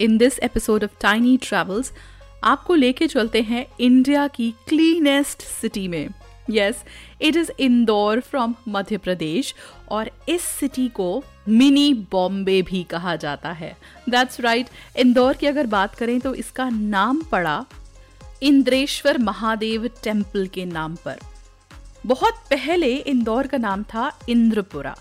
In this episode of tiny travels आपको लेके चलते हैं इंडिया की क्लीनेस्ट सिटी में। Yes it is Indore from Madhya Pradesh और इस सिटी को मिनी बॉम्बे भी कहा जाता है। दैट्स राइट इंदौर की अगर बात करें तो इसका नाम पड़ा इंद्रेश्वर महादेव टेंपल के नाम पर। बहुत पहले इंदौर का नाम था इंद्रपुरा।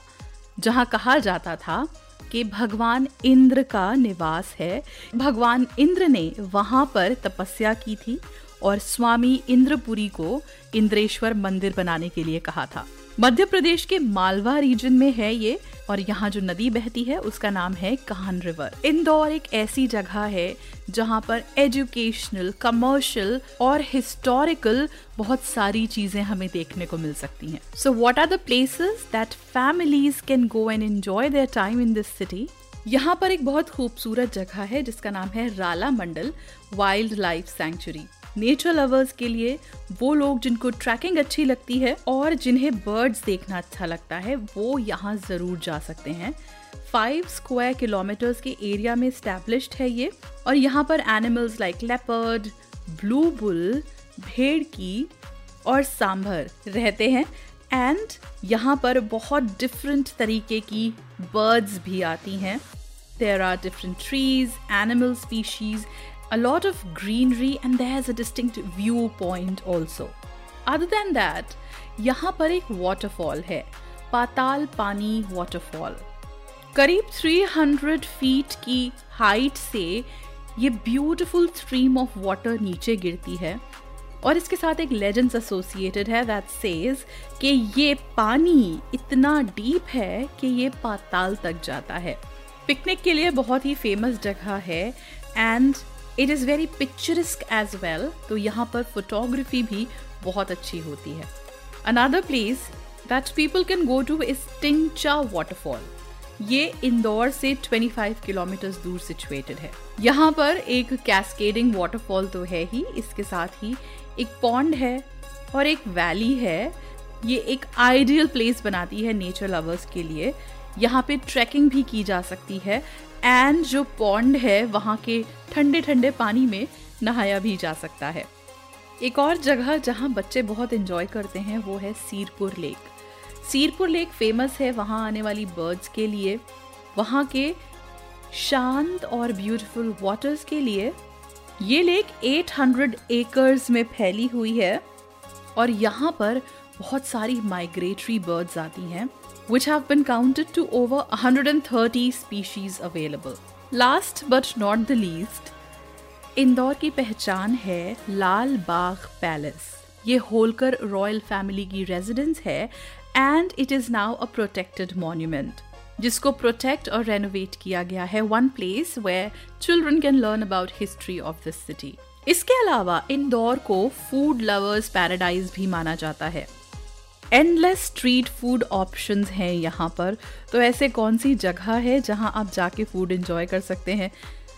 जहाँ कहा जाता था कि भगवान इंद्र का निवास है। भगवान इंद्र ने वहाँ पर तपस्या की थी और स्वामी इंद्रपुरी को इंद्रेश्वर मंदिर बनाने के लिए कहा था। मध्य प्रदेश के मालवा रीजन में है ये और यहाँ जो नदी बहती है, उसका नाम है काहन रिवर। इंदौर एक ऐसी जगह है जहाँ पर एजुकेशनल कमर्शियल और हिस्टोरिकल बहुत सारी चीज़ें हमें देखने को मिल सकती हैं। So what are the places that families can go and enjoy their time in this city यहाँ पर एक बहुत खूबसूरत जगह है जिसका नाम है Ralamandal wildlife sanctuary nature lovers के लिए वो लोग जिनको ट्रैकिंग अच्छी लगती है और जिन्हें बर्ड्स देखना अच्छा लगता है, वो यहाँ ज़रूर जा सकते हैं। फाइव स्क्वायर किलोमीटर्स के एरिया में स्टैब्लिश्ड है ये और यहाँ पर animals like leopard blue bull भेड़ की और सांभर रहते हैं एंड यहाँ पर बहुत डिफरेंट तरीके की बर्ड्स भी आती हैं। There are different trees animal species a lot of greenery and there's a distinct viewpoint also. Other than that, यहाँ पर एक waterfall है पाताल पानी waterfall. करीब 300 फीट की हाइट से ये ब्यूटिफुल स्ट्रीम ऑफ़ वाटर नीचे गिरती है और इसके साथ एक लेजेंड्स एसोसिएटेड है दैट सेज कि ये पानी इतना डीप है कि ये पाताल तक जाता है पिकनिक के लिए बहुत ही फ़ेमस जगह है and it is very picturesque as well तो यहाँ पर फोटोग्राफी भी बहुत अच्छी होती है। Another place that people can go to is Tincha waterfall ये इंदौर से 25 किलोमीटर दूर सिचुएटेड है। यहाँ पर एक कैस्केडिंग वाटरफॉल तो है ही, इसके साथ ही एक पॉन्ड है और एक वैली है। ये एक आइडियल प्लेस बनाती है नेचर लवर्स के लिए। यहाँ पे ट्रैकिंग भी की जा सकती है। एंड जो पॉन्ड है, वहाँ के ठंडे ठंडे पानी में नहाया भी जा सकता है। एक और जगह जहाँ बच्चे बहुत इंजॉय करते हैं, वो है Sirpur lake Sirpur lake famous है वहाँ आने वाली बर्ड्स के लिए। वहाँ के शांत और ब्यूटीफुल वाटर्स के लिए ये लेक 800 एकर्स में फैली हुई है और यहाँ पर बहुत सारी माइग्रेटरी बर्ड्स आती हैं। Which have been counted to over 130 species available. Last but not the least, Indore की पहचान है लाल बाग पैलेस ये होलकर रॉयल फैमिली की रेजिडेंस है and it is now a protected monument जिसको प्रोटेक्ट और रेनोवेट किया गया है one place where children can learn about history of this city इसके अलावा इंदौर को फ़ूड लवर्स पैराडाइज भी माना जाता है एंडलेस स्ट्रीट फ़ूड ऑप्शंस हैं यहाँ पर। तो ऐसे कौन सी जगह है जहाँ आप जाके फ़ूड एंजॉय कर सकते हैं?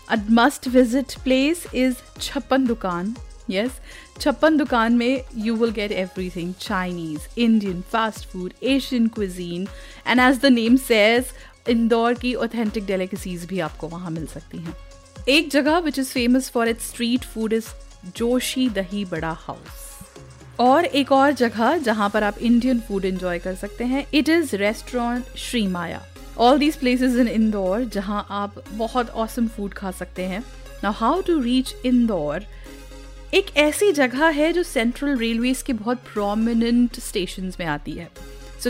A must visit place is Chappan Dukan yes Chappan Dukan में you will get everything Chinese Indian fast food Asian cuisine and as the name says Indore की ऑथेंटिक डेलिकेसीज भी आपको वहाँ मिल सकती हैं। एक जगह which is famous for its street food is Joshi Dahi Bada house और एक और जगह जहाँ पर आप इंडियन फ़ूड एंजॉय कर सकते हैं it is restaurant Shri Maya all these places in Indore जहाँ आप बहुत औसम फ़ूड खा सकते हैं. ना हाउ टू रीच इंदौर एक ऐसी जगह है जो सेंट्रल रेलवेज के बहुत प्रोमिनेंट स्टेशन में आती है।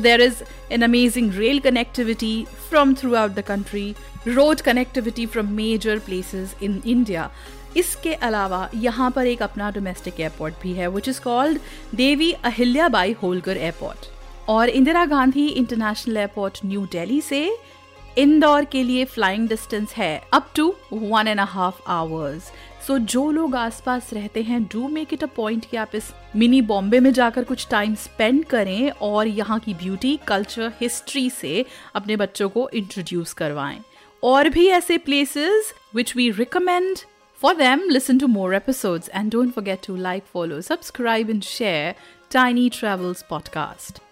There is an amazing rail connectivity from throughout the country road connectivity from major places in India इसके अलावा यहाँ पर एक अपना डोमेस्टिक एयरपोर्ट भी है which is called Devi Ahilyabai Holkar airport और Indira Gandhi international airport New Delhi से इंदौर के लिए फ्लाइंग डिस्टेंस है up to one and half hours so जो लोग आसपास रहते हैं do make it a point कि आप इस मिनी बॉम्बे में जाकर कुछ टाइम स्पेंड करें और यहाँ की ब्यूटी कल्चर हिस्ट्री से अपने बच्चों को इंट्रोड्यूस करवाएँ और भी ऐसे places which we recommend For them, listen to more episodes and don't forget to like, follow, subscribe, and share Tiny Travels Podcast.